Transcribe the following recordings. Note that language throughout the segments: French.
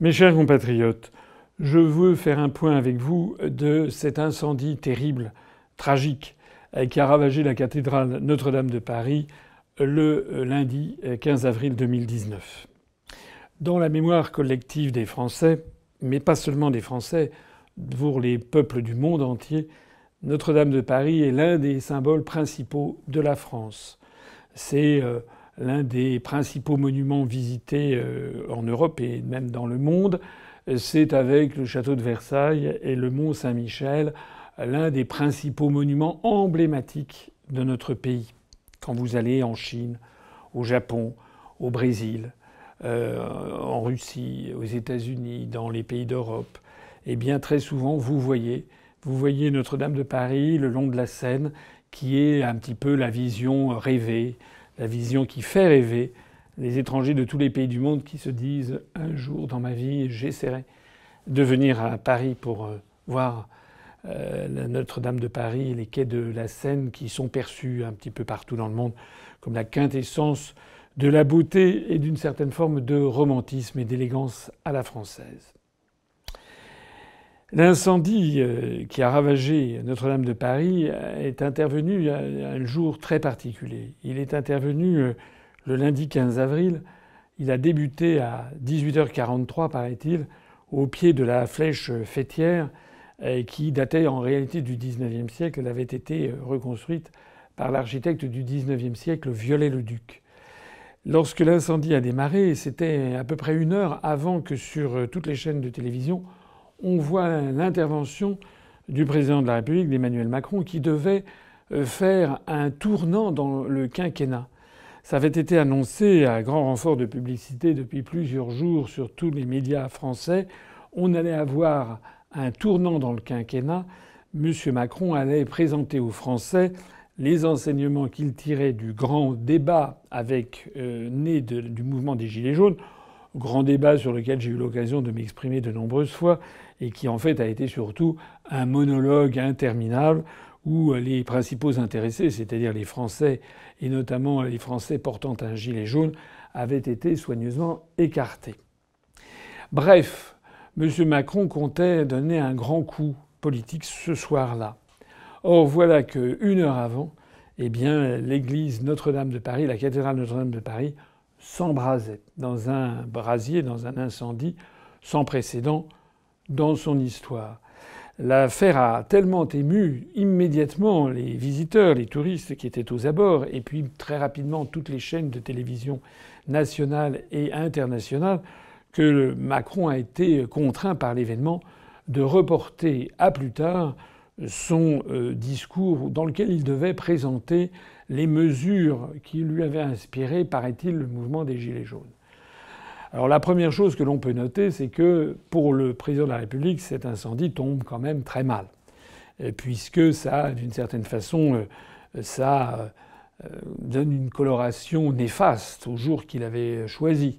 Mes chers compatriotes, je veux faire un point avec vous de cet incendie terrible, tragique, qui a ravagé la cathédrale Notre-Dame de Paris le lundi 15 avril 2019. Dans la mémoire collective des Français, mais pas seulement des Français, pour les peuples du monde entier, Notre-Dame de Paris est l'un des symboles principaux de la France. C'est euh, l'un des principaux monuments visités euh, en Europe et même dans le monde. C'est avec le château de Versailles et le mont Saint-Michel l'un des principaux monuments emblématiques de notre pays. Quand vous allez en Chine, au Japon, au Brésil, euh, en Russie, aux États-Unis, dans les pays d'Europe, eh bien très souvent vous voyez, vous voyez Notre-Dame de Paris le long de la Seine, qui est un petit peu la vision rêvée, la vision qui fait rêver les étrangers de tous les pays du monde qui se disent un jour dans ma vie j'essaierai de venir à Paris pour euh, voir euh, Notre-Dame de Paris et les quais de la Seine qui sont perçus un petit peu partout dans le monde comme la quintessence de la beauté et d'une certaine forme de romantisme et d'élégance à la française. L'incendie euh, qui a ravagé Notre-Dame de Paris est intervenu un jour très particulier. Il est intervenu euh, le lundi 15 avril. Il a débuté à 18h43, paraît-il, au pied de la flèche fêtière euh, qui datait en réalité du XIXe siècle. Elle avait été reconstruite par l'architecte du XIXe siècle, Viollet-le-Duc. Lorsque l'incendie a démarré, c'était à peu près une heure avant que sur toutes les chaînes de télévision, on voit l'intervention du président de la République, d'Emmanuel Macron, qui devait euh, faire un tournant dans le quinquennat. Ça avait été annoncé à grand renfort de publicité depuis plusieurs jours sur tous les médias français. On allait avoir un tournant dans le quinquennat. M. Macron allait présenter aux Français les enseignements qu'il tirait du grand débat avec euh, né du mouvement des Gilets jaunes, grand débat sur lequel j'ai eu l'occasion de m'exprimer de nombreuses fois et qui en fait a été surtout un monologue interminable où les principaux intéressés, c'est-à-dire les Français et notamment les Français portant un gilet jaune, avaient été soigneusement écartés. Bref, M. Macron comptait donner un grand coup politique ce soir-là. Or voilà qu'une heure avant, eh bien, l'église Notre-Dame de Paris, la cathédrale Notre-Dame de Paris, s'embrasait dans un brasier, dans un incendie sans précédent dans son histoire. L'affaire a tellement ému immédiatement les visiteurs, les touristes qui étaient aux abords, et puis très rapidement toutes les chaînes de télévision nationales et internationales, que Macron a été contraint par l'événement de reporter à plus tard son euh, discours dans lequel il devait présenter les mesures qui lui avaient inspiré, paraît-il, le mouvement des Gilets jaunes. Alors la première chose que l'on peut noter, c'est que pour le président de la République, cet incendie tombe quand même très mal, puisque ça, d'une certaine façon, euh, ça euh, donne une coloration néfaste au jour qu'il avait choisi.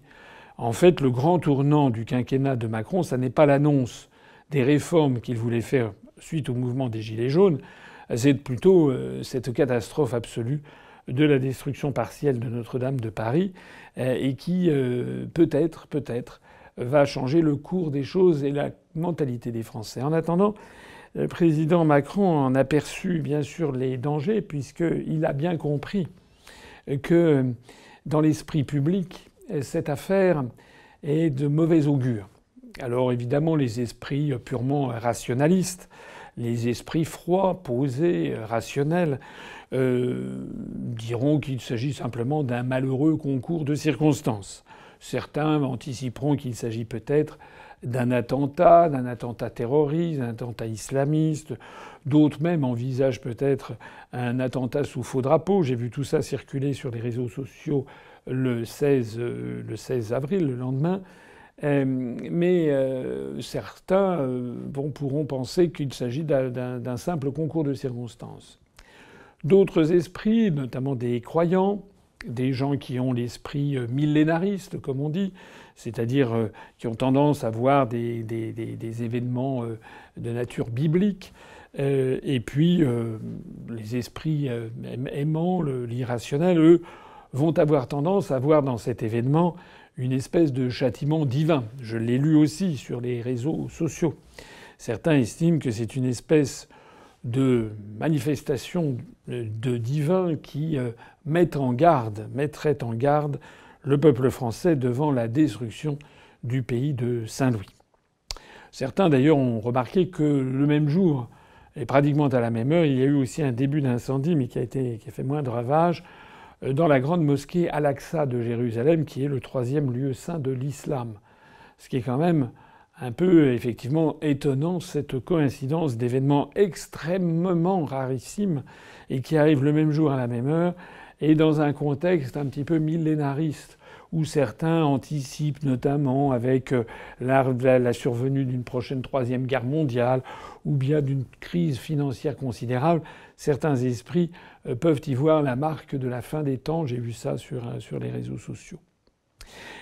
En fait, le grand tournant du quinquennat de Macron, ça n'est pas l'annonce des réformes qu'il voulait faire suite au mouvement des Gilets jaunes, c'est plutôt euh, cette catastrophe absolue de la destruction partielle de Notre-Dame de Paris euh, et qui euh, peut-être, peut-être, va changer le cours des choses et la mentalité des Français. En attendant, le président Macron en a perçu bien sûr les dangers puisqu'il a bien compris que dans l'esprit public, cette affaire est de mauvais augure. Alors évidemment, les esprits purement rationalistes, les esprits froids, posés, rationnels, euh, diront qu'il s'agit simplement d'un malheureux concours de circonstances. Certains anticiperont qu'il s'agit peut-être d'un attentat, d'un attentat terroriste, d'un attentat islamiste. D'autres même envisagent peut-être un attentat sous faux drapeau. J'ai vu tout ça circuler sur les réseaux sociaux le 16, euh, le 16 avril, le lendemain. Euh, mais certains pourront penser qu'il s'agit d'un simple concours de circonstances. D'autres esprits, notamment des croyants, des gens qui ont l'esprit millénariste, comme on dit, c'est-à-dire qui ont tendance à voir des, événements de nature biblique, et puis les esprits aimants, l'irrationnel, eux, vont avoir tendance à voir dans cet événement une espèce de châtiment divin. Je l'ai lu aussi sur les réseaux sociaux. Certains estiment que c'est une espèce de manifestation de divin qui euh, met en garde, mettrait en garde le peuple français devant la destruction du pays de Saint-Louis. Certains d'ailleurs ont remarqué que le même jour, et pratiquement à la même heure, il y a eu aussi un début d'incendie, mais qui a, qui a fait moins de ravages, euh, dans la grande mosquée Al-Aqsa de Jérusalem, qui est le troisième lieu saint de l'islam. Ce qui est quand même un peu effectivement étonnant, cette coïncidence d'événements extrêmement rarissimes et qui arrivent le même jour à la même heure, et dans un contexte un petit peu millénariste où certains anticipent notamment avec euh, la, survenue d'une prochaine troisième guerre mondiale ou bien d'une crise financière considérable, certains esprits euh, peuvent y voir la marque de la fin des temps. J'ai vu ça sur, sur les réseaux sociaux.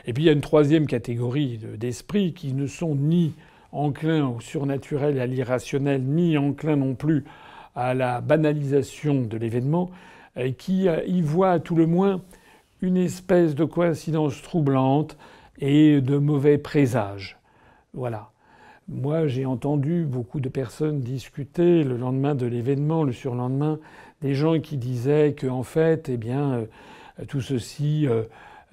Et puis il y a une troisième catégorie d'esprits qui ne sont ni enclins au surnaturel à l'irrationnel, ni enclins non plus à la banalisation de l'événement, qui y voient à tout le moins une espèce de coïncidence troublante et de mauvais présages. Voilà. Moi, j'ai entendu beaucoup de personnes discuter le lendemain de l'événement, le surlendemain, des gens qui disaient que, en fait, eh bien, euh, tout ceci euh,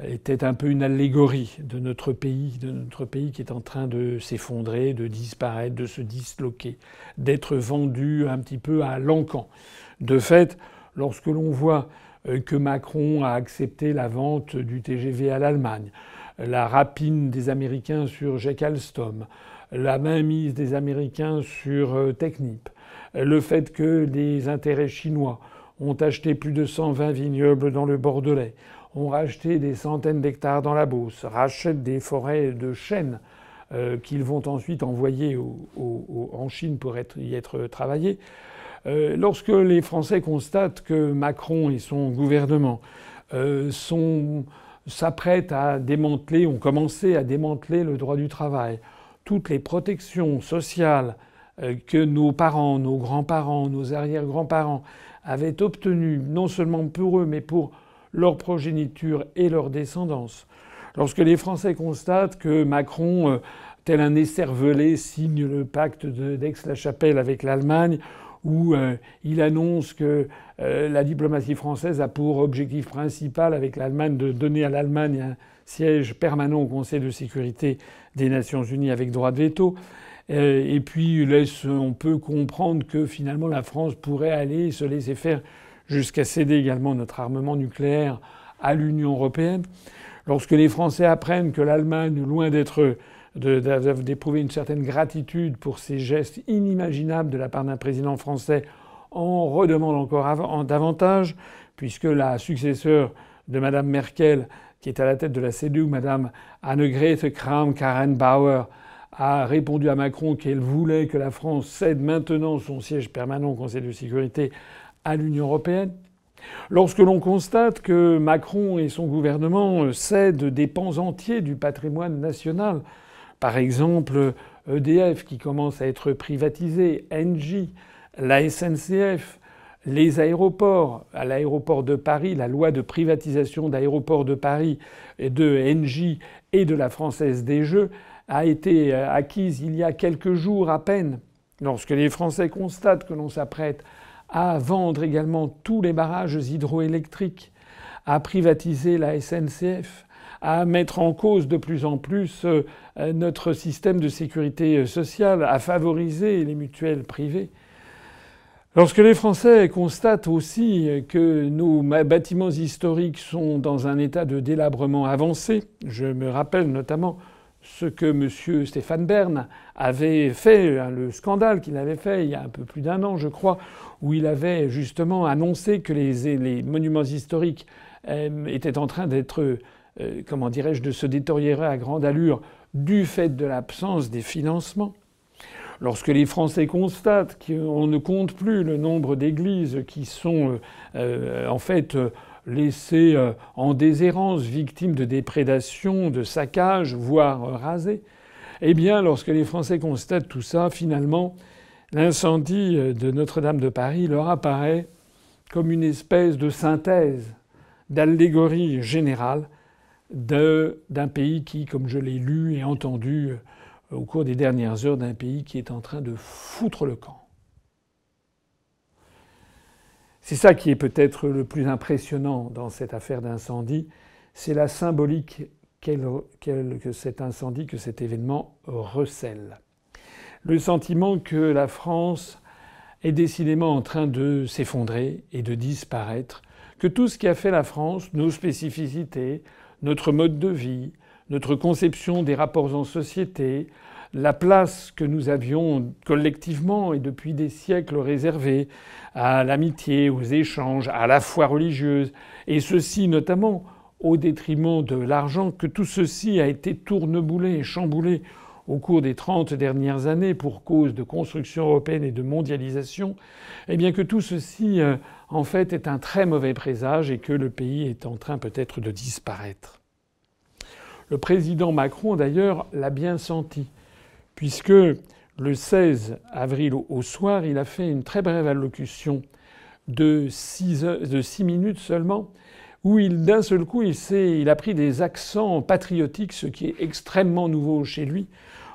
était un peu une allégorie de notre pays, de notre pays qui est en train de s'effondrer, de disparaître, de se disloquer, d'être vendu un petit peu à l'encan. De fait, lorsque l'on voit euh, que Macron a accepté la vente du TGV à l'Allemagne, la rapine des Américains sur Jacques Alstom, la mainmise des Américains sur euh, Technip, le fait que des intérêts chinois ont acheté plus de 120 vignobles dans le Bordelais, ont racheté des centaines d'hectares dans la Beauce, rachètent des forêts de chênes euh, qu'ils vont ensuite envoyer en Chine pour y être travaillés. Euh, lorsque les Français constatent que Macron et son gouvernement euh, s'apprêtent à démanteler, ont commencé à démanteler le droit du travail, toutes les protections sociales que nos parents, nos grands-parents, nos arrière-grands-parents avaient obtenues, non seulement pour eux, mais pour leur progéniture et leur descendance. Lorsque les Français constatent que Macron, tel un écervelé, signe le pacte d'Aix-la-Chapelle avec l'Allemagne, où euh, il annonce que euh, la diplomatie française a pour objectif principal avec l'Allemagne de donner à l'Allemagne un siège permanent au Conseil de sécurité des Nations Unies avec droit de veto. Euh, et puis laisse, on peut comprendre que finalement la France pourrait aller se laisser faire jusqu'à céder également notre armement nucléaire à l'Union européenne. Lorsque les Français apprennent que l'Allemagne, loin d'être d'éprouver une certaine gratitude pour ces gestes inimaginables de la part d'un président français, en redemande encore davantage, puisque la successeur de Mme Merkel, qui est à la tête de la CDU, Mme Annegret Kramp-Karrenbauer, a répondu à Macron qu'elle voulait que la France cède maintenant son siège permanent au Conseil de sécurité à l'Union européenne. Lorsque l'on constate que Macron et son gouvernement cèdent des pans entiers du patrimoine national, par exemple, EDF qui commence à être privatisé, Engie, la SNCF, les aéroports. À l'aéroport de Paris, la loi de privatisation d'aéroports de Paris, et de Engie et de la Française des Jeux a été acquise il y a quelques jours à peine. Lorsque les Français constatent que l'on s'apprête à vendre également tous les barrages hydroélectriques, à privatiser la SNCF, à mettre en cause de plus en plus euh, notre système de sécurité sociale, à favoriser les mutuelles privées. Lorsque les Français constatent aussi que nos bâtiments historiques sont dans un état de délabrement avancé, je me rappelle notamment ce que M. Stéphane Bern avait fait, hein, le scandale qu'il avait fait il y a un peu plus d'un an, je crois, où il avait justement annoncé que les, monuments historiques euh, étaient en train d'être euh, comment dirais-je, de se détériorer à grande allure du fait de l'absence des financements. Lorsque les Français constatent qu'on ne compte plus le nombre d'églises qui sont euh, en fait laissées en déshérence, victimes de déprédations, de saccages, voire rasées, eh bien, lorsque les Français constatent tout ça, finalement, l'incendie de Notre-Dame de Paris leur apparaît comme une espèce de synthèse d'allégorie générale d'un pays qui, comme je l'ai lu et entendu euh, au cours des dernières heures, d'un pays qui est en train de foutre le camp. C'est ça qui est peut-être le plus impressionnant dans cette affaire d'incendie, c'est la symbolique que cet incendie, que cet événement recèle. Le sentiment que la France est décidément en train de s'effondrer et de disparaître, que tout ce qui a fait la France, nos spécificités, notre mode de vie, notre conception des rapports en société, la place que nous avions collectivement et depuis des siècles réservée à l'amitié, aux échanges, à la foi religieuse, et ceci notamment au détriment de l'argent, que tout ceci a été tourneboulé et chamboulé au cours des 30 dernières années pour cause de construction européenne et de mondialisation, eh bien que tout ceci euh, en fait est un très mauvais présage et que le pays est en train peut-être de disparaître. Le président Macron d'ailleurs l'a bien senti, puisque le 16 avril au soir, il a fait une très brève allocution de 6, de 6 minutes seulement, où d'un seul coup, il, il a pris des accents patriotiques, ce qui est extrêmement nouveau chez lui,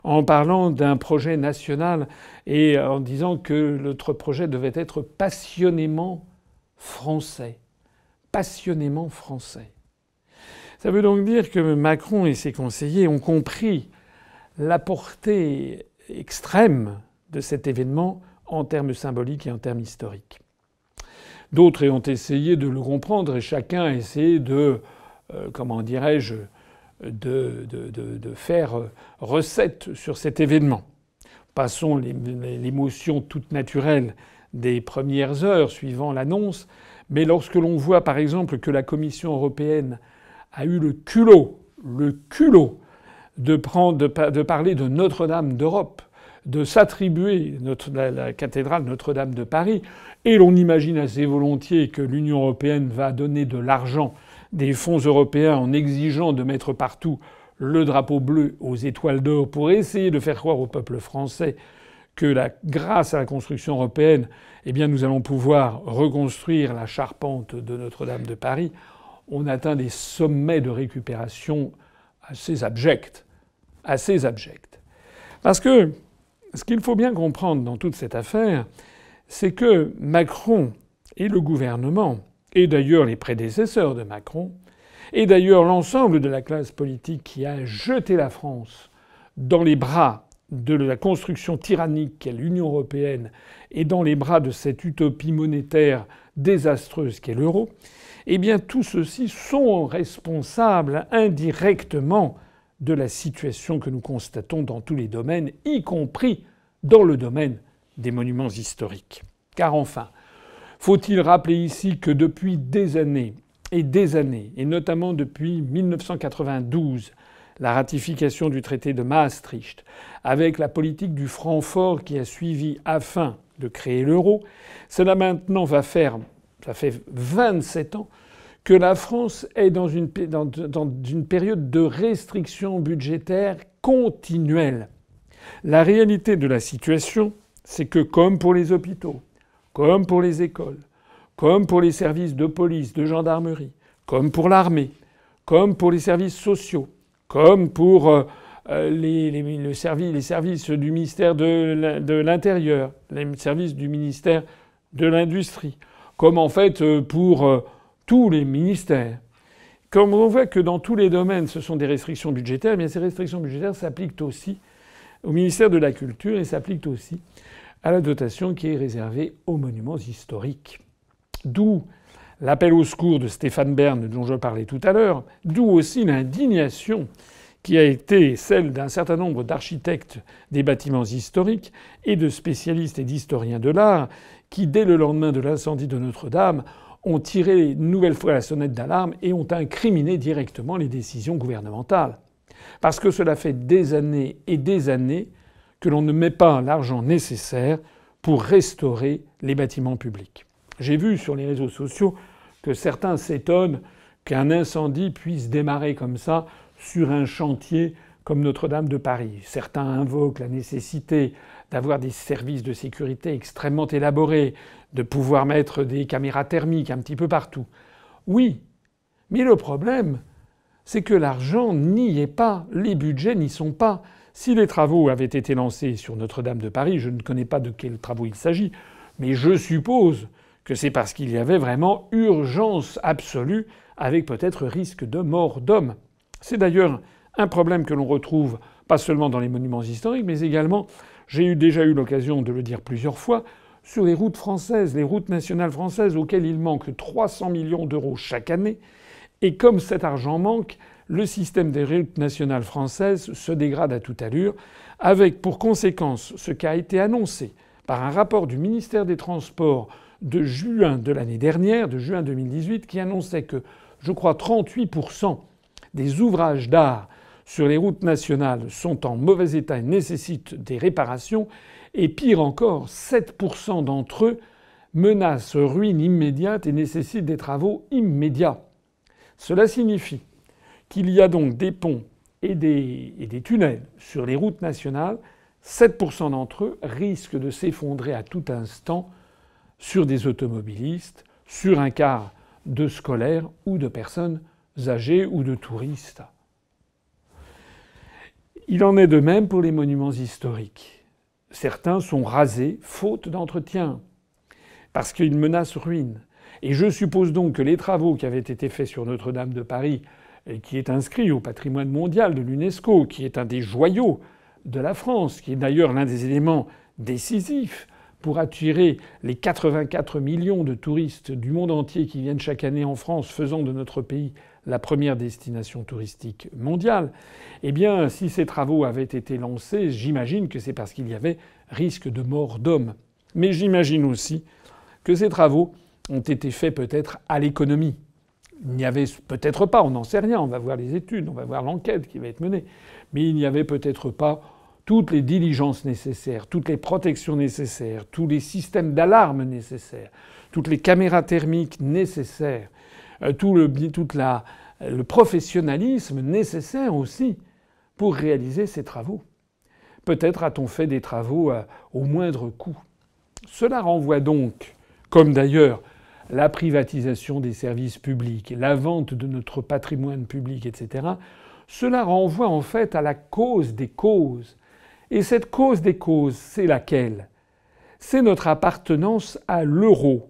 en parlant d'un projet national et en disant que notre projet devait être passionnément français. Passionnément français. Ça veut donc dire que Macron et ses conseillers ont compris la portée extrême de cet événement en termes symboliques et en termes historiques. D'autres ont essayé de le comprendre et chacun a essayé de, euh, comment dirais-je, de, de, faire recette sur cet événement. Passons l'émotion toute naturelle des premières heures suivant l'annonce, mais lorsque l'on voit par exemple que la Commission européenne a eu le culot, le culot de, parler de Notre-Dame d'Europe, de s'attribuer la, cathédrale Notre-Dame de Paris, et l'on imagine assez volontiers que l'Union européenne va donner de l'argent des fonds européens en exigeant de mettre partout le drapeau bleu aux étoiles d'or pour essayer de faire croire au peuple français que grâce à la construction européenne, eh bien, nous allons pouvoir reconstruire la charpente de Notre-Dame de Paris, on atteint des sommets de récupération assez abjects. Assez abjects. Parce que ce qu'il faut bien comprendre dans toute cette affaire, c'est que Macron et le gouvernement, et d'ailleurs les prédécesseurs de Macron, et d'ailleurs l'ensemble de la classe politique qui a jeté la France dans les bras de la construction tyrannique qu'est l'Union européenne et dans les bras de cette utopie monétaire désastreuse qu'est l'euro, eh bien tous ceux-ci sont responsables indirectement de la situation que nous constatons dans tous les domaines, y compris dans le domaine des monuments historiques. Car enfin, faut-il rappeler ici que depuis des années et des années, et notamment depuis 1992, la ratification du traité de Maastricht, avec la politique du franc fort qui a suivi afin de créer l'euro, cela maintenant va faire, ça fait 27 ans que la France est dans une, période de restriction budgétaire continuelle. La réalité de la situation, c'est que comme pour les hôpitaux, comme pour les écoles, comme pour les services de police, de gendarmerie, comme pour l'armée, comme pour les services sociaux, comme pour euh, euh, les, les, services, les, services, du ministère de l'Intérieur, les services du ministère de l'Industrie, comme en fait euh, pour tous les ministères. Comme on voit que dans tous les domaines, ce sont des restrictions budgétaires, ces restrictions budgétaires s'appliquent aussi au ministère de la Culture et s'appliquent aussi à la dotation qui est réservée aux monuments historiques. D'où l'appel au secours de Stéphane Bern dont je parlais tout à l'heure, d'où aussi l'indignation qui a été celle d'un certain nombre d'architectes des bâtiments historiques et de spécialistes et d'historiens de l'art qui, dès le lendemain de l'incendie de Notre-Dame, ont tiré une nouvelle fois la sonnette d'alarme et ont incriminé directement les décisions gouvernementales. Parce que cela fait des années et des années que l'on ne met pas l'argent nécessaire pour restaurer les bâtiments publics. J'ai vu sur les réseaux sociaux que certains s'étonnent qu'un incendie puisse démarrer comme ça sur un chantier comme Notre-Dame de Paris. Certains invoquent la nécessité d'avoir des services de sécurité extrêmement élaborés, de pouvoir mettre des caméras thermiques un petit peu partout. Oui, Mais le problème, c'est que l'argent n'y est pas, les budgets n'y sont pas. Si les travaux avaient été lancés sur Notre-Dame de Paris, je ne connais pas de quels travaux il s'agit, mais je suppose que c'est parce qu'il y avait vraiment urgence absolue, avec peut-être risque de mort d'homme. C'est d'ailleurs un problème que l'on retrouve pas seulement dans les monuments historiques, mais également, j'ai déjà eu l'occasion de le dire plusieurs fois, sur les routes françaises, les routes nationales françaises auxquelles il manque 300 millions d'euros chaque année. Et comme cet argent manque, le système des routes nationales françaises se dégrade à toute allure, avec pour conséquence ce qui a été annoncé par un rapport du ministère des Transports de juin de l'année dernière, de juin 2018, qui annonçait que, je crois, 38% des ouvrages d'art sur les routes nationales sont en mauvais état et nécessitent des réparations, et pire encore, 7% d'entre eux menacent ruine immédiate et nécessitent des travaux immédiats. Cela signifie qu'il y a donc des ponts et des, tunnels sur les routes nationales, 7% d'entre eux risquent de s'effondrer à tout instant sur des automobilistes, sur un quart de scolaires ou de personnes âgées ou de touristes. Il en est de même pour les monuments historiques. Certains sont rasés faute d'entretien, parce qu'ils menacent ruine. Et je suppose donc que les travaux qui avaient été faits sur Notre-Dame de Paris, qui est inscrit au patrimoine mondial de l'UNESCO, qui est un des joyaux de la France, qui est d'ailleurs l'un des éléments décisifs pour attirer les 84 millions de touristes du monde entier qui viennent chaque année en France, faisant de notre pays la première destination touristique mondiale, eh bien, si ces travaux avaient été lancés, j'imagine que c'est parce qu'il y avait risque de mort d'homme. Mais j'imagine aussi que ces travaux ont été faits peut-être à l'économie. Il n'y avait peut-être pas, on n'en sait rien, on va voir les études, on va voir l'enquête qui va être menée, mais il n'y avait peut-être pas toutes les diligences nécessaires, toutes les protections nécessaires, tous les systèmes d'alarme nécessaires, toutes les caméras thermiques nécessaires, tout le, toute le professionnalisme nécessaire aussi pour réaliser ces travaux. Peut-être a-t-on fait des travaux euh, au moindre coût. Cela renvoie donc, comme d'ailleurs la privatisation des services publics, la vente de notre patrimoine public, etc., cela renvoie en fait à la cause des causes, et cette cause des causes, c'est laquelle? C'est notre appartenance à l'euro,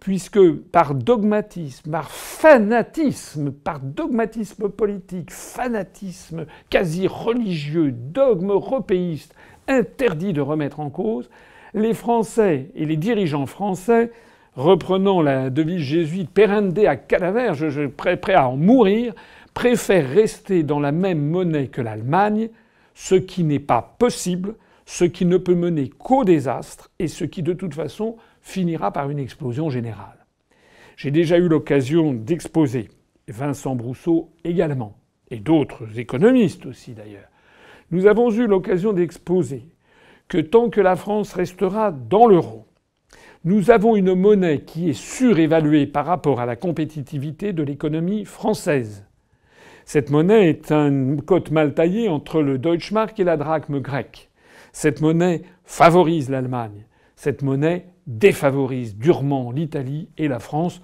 puisque par dogmatisme, par fanatisme, par dogmatisme politique, fanatisme quasi religieux, dogme européiste, interdit de remettre en cause, les Français et les dirigeants français, reprenant la devise jésuite perende à cadaver, je, suis prêt à en mourir, préfèrent rester dans la même monnaie que l'Allemagne, ce qui n'est pas possible, ce qui ne peut mener qu'au désastre et ce qui de toute façon finira par une explosion générale. J'ai déjà eu l'occasion d'exposer, Vincent Brousseau également, et d'autres économistes aussi d'ailleurs. Nous avons eu l'occasion d'exposer que tant que la France restera dans l'euro, nous avons une monnaie qui est surévaluée par rapport à la compétitivité de l'économie française. Cette monnaie est un cote mal taillée entre le Deutschmark et la drachme grecque. Cette monnaie favorise l'Allemagne. Cette monnaie défavorise durement l'Italie et la France.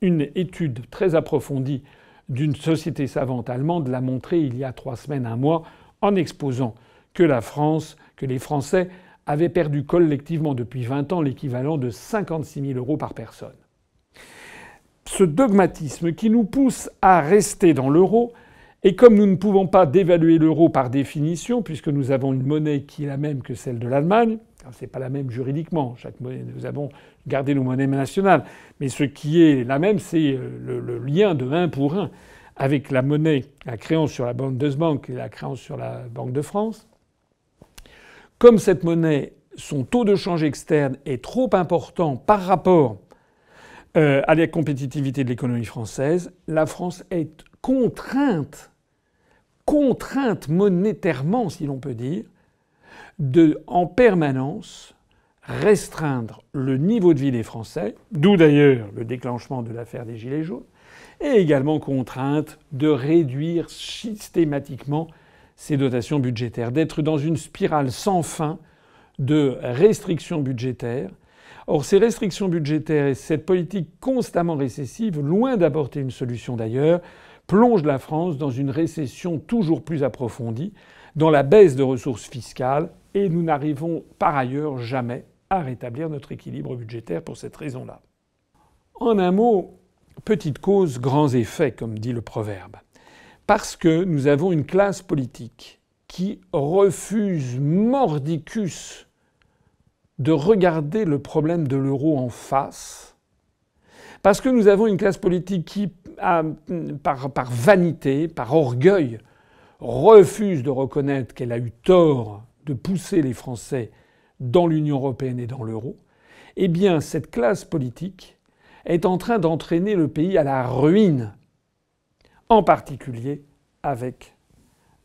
Une étude très approfondie d'une société savante allemande l'a montré il y a trois semaines, un mois, en exposant que la France, que les Français avaient perdu collectivement depuis 20 ans l'équivalent de 56 000 euros par personne. Ce dogmatisme qui nous pousse à rester dans l'euro et comme nous ne pouvons pas dévaluer l'euro par définition, puisque nous avons une monnaie qui est la même que celle de l'Allemagne, c'est pas la même juridiquement, chaque monnaie, nous avons gardé nos monnaies nationales, mais ce qui est la même, c'est euh, le, lien de 1 pour 1 avec la monnaie, la créance sur la Bundesbank et la créance sur la Banque de France. Comme cette monnaie, son taux de change externe est trop important par rapport euh, à la compétitivité de l'économie française, la France est contrainte contrainte monétairement, si l'on peut dire, de en permanence restreindre le niveau de vie des Français, d'où d'ailleurs le déclenchement de l'affaire des Gilets jaunes, et également contrainte de réduire systématiquement ses dotations budgétaires, d'être dans une spirale sans fin de restrictions budgétaires, Or, ces restrictions budgétaires et cette politique constamment récessive, loin d'apporter une solution d'ailleurs, plongent la France dans une récession toujours plus approfondie, dans la baisse de ressources fiscales, et nous n'arrivons par ailleurs jamais à rétablir notre équilibre budgétaire pour cette raison-là. En un mot, petite cause, grands effets, comme dit le proverbe. Parce que nous avons une classe politique qui refuse mordicus de regarder le problème de l'euro en face, parce que nous avons une classe politique qui, par, par vanité, par orgueil, refuse de reconnaître qu'elle a eu tort de pousser les Français dans l'Union européenne et dans l'euro, eh bien cette classe politique est en train d'entraîner le pays à la ruine, en particulier avec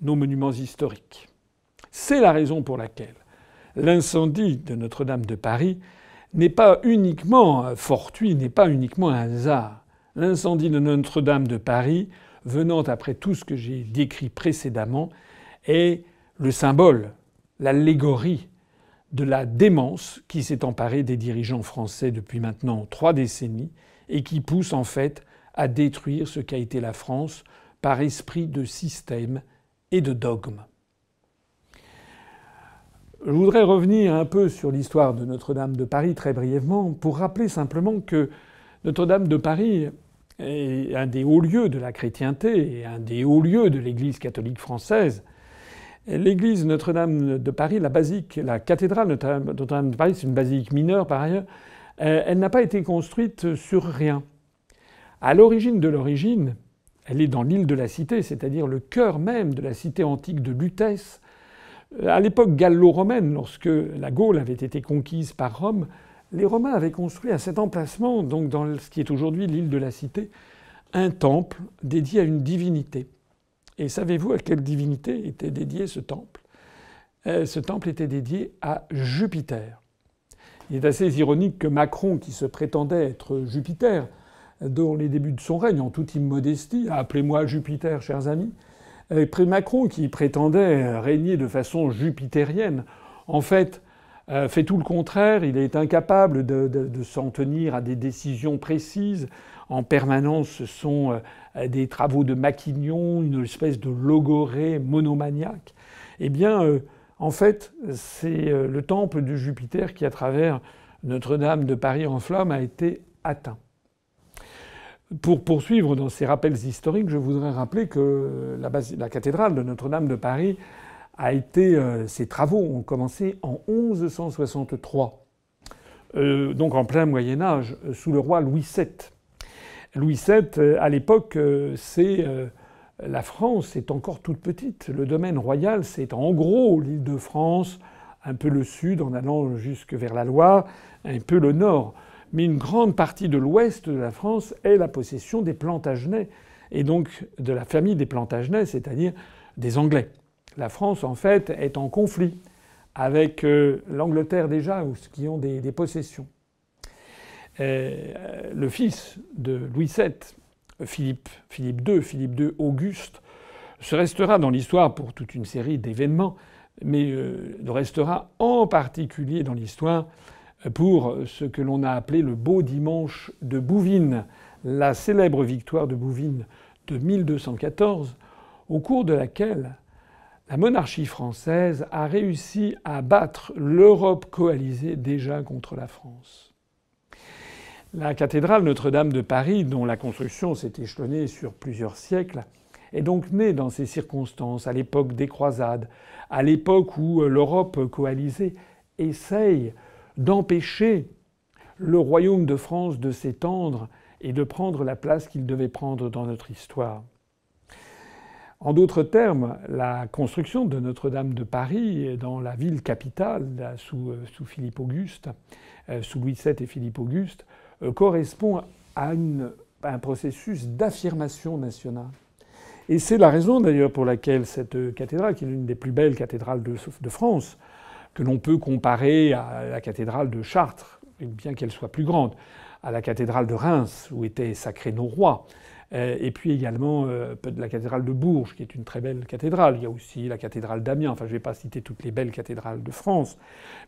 nos monuments historiques. C'est la raison pour laquelle l'incendie de Notre-Dame de Paris n'est pas uniquement fortuit, n'est pas uniquement un hasard. L'incendie de Notre-Dame de Paris, venant après tout ce que j'ai décrit précédemment, est le symbole, l'allégorie de la démence qui s'est emparée des dirigeants français depuis maintenant trois décennies et qui pousse en fait à détruire ce qu'a été la France par esprit de système et de dogme. Je voudrais revenir un peu sur l'histoire de Notre-Dame de Paris très brièvement pour rappeler simplement que Notre-Dame de Paris un des hauts lieux de la chrétienté et un des hauts lieux de l'Église catholique française. L'église Notre-Dame de Paris, la basique, la cathédrale Notre-Dame de Paris, c'est une basilique mineure par ailleurs, euh, elle n'a pas été construite sur rien. À l'origine de l'origine, elle est dans l'île de la Cité, c'est-à-dire le cœur même de la cité antique de Lutèce. Euh, à l'époque gallo-romaine, lorsque la Gaule avait été conquise par Rome, les Romains avaient construit à cet emplacement, donc dans ce qui est aujourd'hui l'île de la Cité, un temple dédié à une divinité. Et savez-vous à quelle divinité était dédié ce temple? Euh, Ce temple était dédié à Jupiter. Il est assez ironique que Macron, qui se prétendait être Jupiter, dans les débuts de son règne, en toute immodestie, appelez-moi Jupiter, chers amis, Macron, qui prétendait régner de façon jupitérienne, en fait, euh, fait tout le contraire. Il est incapable de, s'en tenir à des décisions précises. En permanence, ce sont euh, des travaux de maquignon, une espèce de logorée monomaniaque. Eh bien, euh, en fait, c'est le temple de Jupiter qui, à travers Notre-Dame de Paris en flammes, a été atteint. Pour poursuivre dans ces rappels historiques, je voudrais rappeler que la, cathédrale de Notre-Dame de Paris a été. Euh, ses travaux ont commencé en 1163, euh, donc en plein Moyen Âge, sous le roi Louis VII. Louis VII, euh, à l'époque, c'est la France est encore toute petite. Le domaine royal, c'est en gros l'île de France, un peu le sud en allant jusque vers la Loire, un peu le nord mais une grande partie de l'ouest de la France est la possession des Plantagenets, et donc de la famille des Plantagenets, c'est-à-dire des Anglais. La France, en fait, est en conflit avec euh, l'Angleterre déjà, qui ont des, possessions. Euh, le fils de Louis VII, Philippe, II, Philippe II Auguste, se restera dans l'histoire pour toute une série d'événements, mais euh, restera en particulier dans l'histoire pour ce que l'on a appelé le beau dimanche de Bouvines, la célèbre victoire de Bouvines de 1214, au cours de laquelle la monarchie française a réussi à battre l'Europe coalisée déjà contre la France. La cathédrale Notre-Dame de Paris, dont la construction s'est échelonnée sur plusieurs siècles, est donc née dans ces circonstances, à l'époque des croisades, à l'époque où l'Europe coalisée essaye d'empêcher le royaume de France de s'étendre et de prendre la place qu'il devait prendre dans notre histoire. En d'autres termes, la construction de Notre-Dame de Paris dans la ville capitale sous, euh, sous Philippe Auguste, euh, sous Louis VII et Philippe Auguste, euh, correspond à, un processus d'affirmation nationale. Et c'est la raison d'ailleurs pour laquelle cette cathédrale, qui est l'une des plus belles cathédrales de France, que l'on peut comparer à la cathédrale de Chartres, bien qu'elle soit plus grande, à la cathédrale de Reims, où étaient sacrés nos rois, et puis également euh, la cathédrale de Bourges, qui est une très belle cathédrale. Il y a aussi la cathédrale d'Amiens. Enfin, je ne vais pas citer toutes les belles cathédrales de France.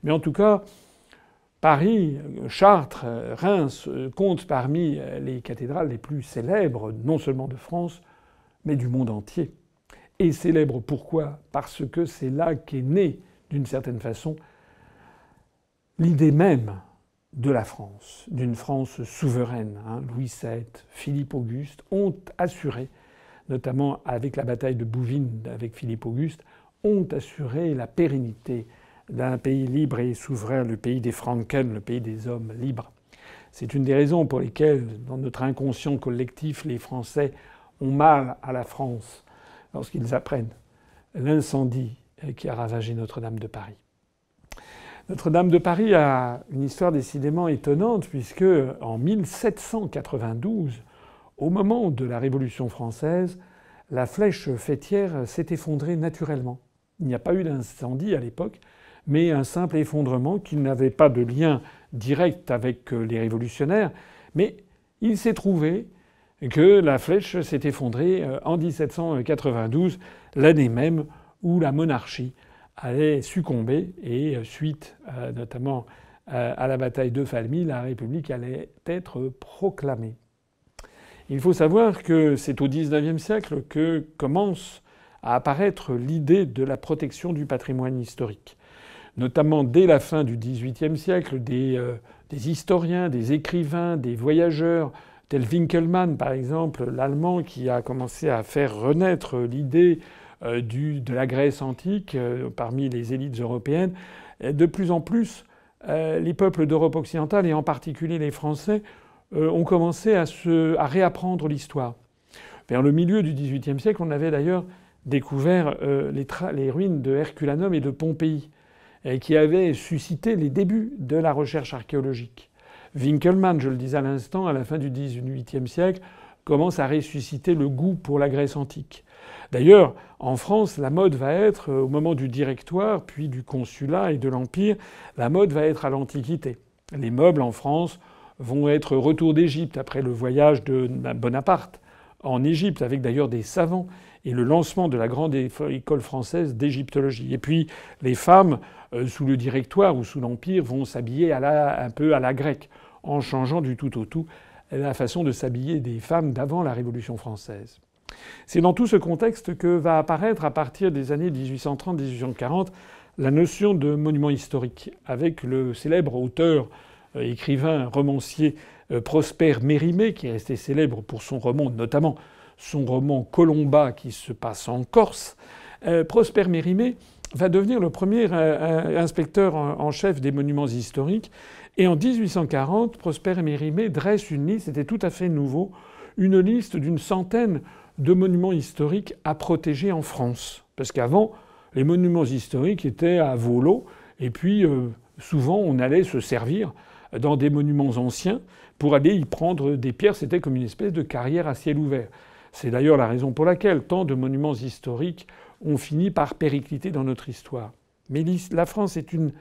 Mais en tout cas, Paris, Chartres, Reims comptent parmi les cathédrales les plus célèbres, non seulement de France, mais du monde entier. Et célèbre pourquoi? Parce que c'est là qu'est née, d'une certaine façon, l'idée même de la France, d'une France souveraine. Hein. Louis VII, Philippe Auguste ont assuré, notamment avec la bataille de Bouvines avec Philippe Auguste, ont assuré la pérennité d'un pays libre et souverain, le pays des Franken, le pays des hommes libres. C'est une des raisons pour lesquelles, dans notre inconscient collectif, les Français ont mal à la France lorsqu'ils apprennent l'incendie qui a ravagé Notre-Dame de Paris. Notre-Dame de Paris a une histoire décidément étonnante puisque en 1792, au moment de la Révolution française, la flèche fêtière s'est effondrée naturellement. Il n'y a pas eu d'incendie à l'époque, mais un simple effondrement qui n'avait pas de lien direct avec les révolutionnaires, mais il s'est trouvé que la flèche s'est effondrée euh, en 1792, l'année même où la monarchie allait succomber et euh, suite euh, notamment à la bataille de Falmy, la République allait être proclamée. Il faut savoir que c'est au XIXe siècle que commence à apparaître l'idée de la protection du patrimoine historique. Notamment dès la fin du XVIIIe siècle, des, des historiens, des écrivains, des voyageurs tel Winkelmann, par exemple, l'Allemand, qui a commencé à faire renaître l'idée euh, de la Grèce antique euh, parmi les élites européennes. De plus en plus, euh, les peuples d'Europe occidentale, et en particulier les Français, ont commencé à, se, réapprendre l'histoire. Vers le milieu du XVIIIe siècle, on avait d'ailleurs découvert les, les, ruines de Herculanum et de Pompéi, qui avaient suscité les débuts de la recherche archéologique. Winkelmann, je le disais à l'instant, à la fin du XVIIIe siècle, commence à ressusciter le goût pour la Grèce antique. D'ailleurs, en France, la mode va être, au moment du directoire, puis du consulat et de l'Empire, la mode va être à l'Antiquité. Les meubles en France vont être retour d'Égypte après le voyage de Bonaparte en Égypte, avec d'ailleurs des savants et le lancement de la grande école française d'égyptologie. Et puis les femmes, euh, sous le directoire ou sous l'Empire, vont s'habiller un peu à la grecque, en changeant du tout au tout la façon de s'habiller des femmes d'avant la Révolution française. C'est dans tout ce contexte que va apparaître à partir des années 1830-1840 la notion de monument historique, avec le célèbre auteur, euh, écrivain, romancier euh, Prosper Mérimée, qui est resté célèbre pour son roman, notamment son roman Colomba qui se passe en Corse. Euh, Prosper Mérimée va devenir le premier inspecteur en chef des monuments historiques. Et en 1840, Prosper Mérimée dresse une liste, c'était tout à fait nouveau, une liste d'une centaine de monuments historiques à protéger en France. Parce qu'avant, les monuments historiques étaient à volo, et puis euh, souvent on allait se servir dans des monuments anciens pour aller y prendre des pierres. C'était comme une espèce de carrière à ciel ouvert. C'est d'ailleurs la raison pour laquelle tant de monuments historiques ont fini par péricliter dans notre histoire. Mais la France est une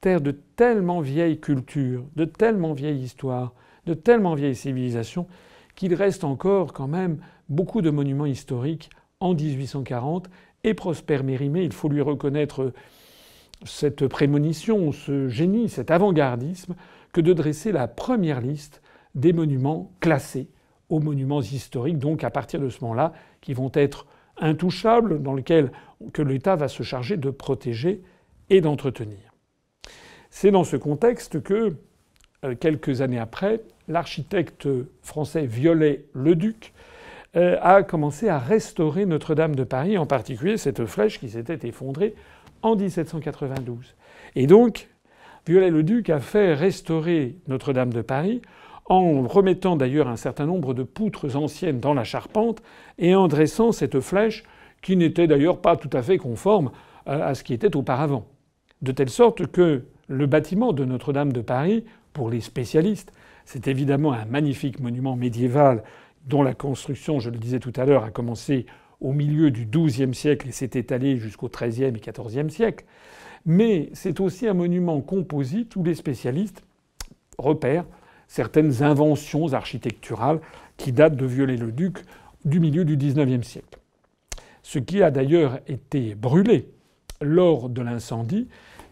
terre de tellement vieille culture, de tellement vieille histoire, de tellement vieille civilisation, qu'il reste encore quand même beaucoup de monuments historiques en 1840. Et Prosper Mérimée, il faut lui reconnaître cette prémonition, ce génie, cet avant-gardisme, que de dresser la première liste des monuments classés aux monuments historiques, donc à partir de ce moment-là, qui vont être intouchables, dans lesquels que l'État va se charger de protéger et d'entretenir. C'est dans ce contexte que, euh, quelques années après, l'architecte français Viollet-le-Duc euh, a commencé à restaurer Notre-Dame de Paris, en particulier cette flèche qui s'était effondrée en 1792. Et donc, Viollet-le-Duc a fait restaurer Notre-Dame de Paris en remettant d'ailleurs un certain nombre de poutres anciennes dans la charpente et en dressant cette flèche qui n'était d'ailleurs pas tout à fait conforme à ce qui était auparavant. De telle sorte que le bâtiment de Notre-Dame de Paris, pour les spécialistes, c'est évidemment un magnifique monument médiéval dont la construction, je le disais tout à l'heure, a commencé au milieu du XIIe siècle et s'est étalée jusqu'au XIIIe et XIVe siècle. Mais c'est aussi un monument composite où les spécialistes repèrent certaines inventions architecturales qui datent de Viollet-le-Duc du milieu du XIXe siècle. Ce qui a d'ailleurs été brûlé lors de l'incendie,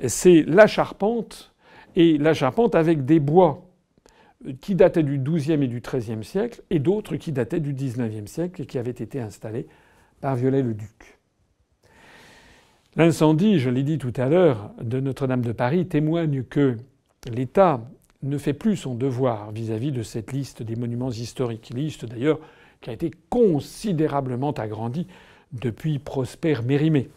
c'est la charpente Et la charpente avec des bois qui dataient du XIIe et du XIIIe siècle, et d'autres qui dataient du XIXe siècle et qui avaient été installés par Viollet-le-Duc. L'incendie, je l'ai dit tout à l'heure, de Notre-Dame de Paris témoigne que l'État ne fait plus son devoir vis-à-vis de cette liste des monuments historiques. Liste d'ailleurs qui a été considérablement agrandie depuis Prosper Mérimée.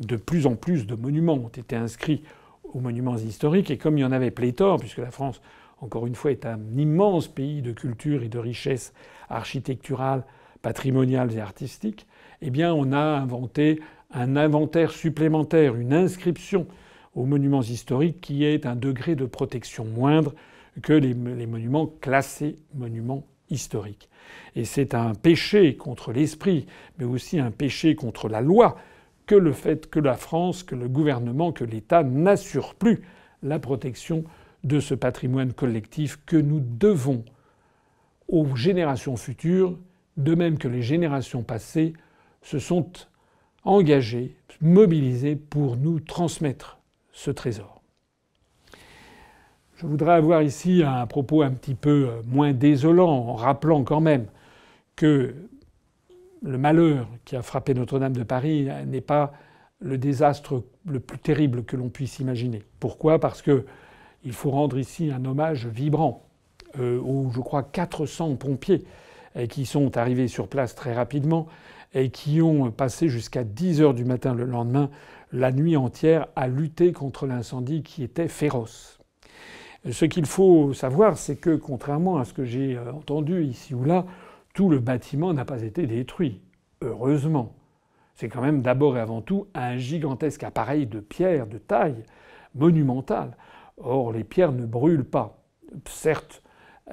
De plus en plus de monuments ont été inscrits aux monuments historiques et comme il y en avait pléthore, puisque la France, encore une fois, est un immense pays de culture et de richesse architecturale, patrimoniale et artistique, eh bien on a inventé un inventaire supplémentaire, une inscription aux monuments historiques qui est un degré de protection moindre que les, monuments classés monuments historiques. Et c'est un péché contre l'esprit, mais aussi un péché contre la loi, que le fait que la France, que le gouvernement, que l'État n'assure plus la protection de ce patrimoine collectif que nous devons aux générations futures, de même que les générations passées se sont engagées, mobilisées pour nous transmettre ce trésor. Je voudrais avoir ici un propos un petit peu euh, moins désolant, en rappelant quand même que le malheur qui a frappé Notre-Dame de Paris n'est pas le désastre le plus terrible que l'on puisse imaginer. Pourquoi? Parce que il faut rendre ici un hommage vibrant euh, aux, je crois, 400 pompiers euh, qui sont arrivés sur place très rapidement et qui ont passé jusqu'à 10 heures du matin le lendemain, la nuit entière, à lutter contre l'incendie qui était féroce. Ce qu'il faut savoir, c'est que contrairement à ce que j'ai euh, entendu ici ou là, tout le bâtiment n'a pas été détruit. Heureusement. C'est quand même d'abord et avant tout un gigantesque appareil de pierre de taille monumentale. Or, les pierres ne brûlent pas. Certes,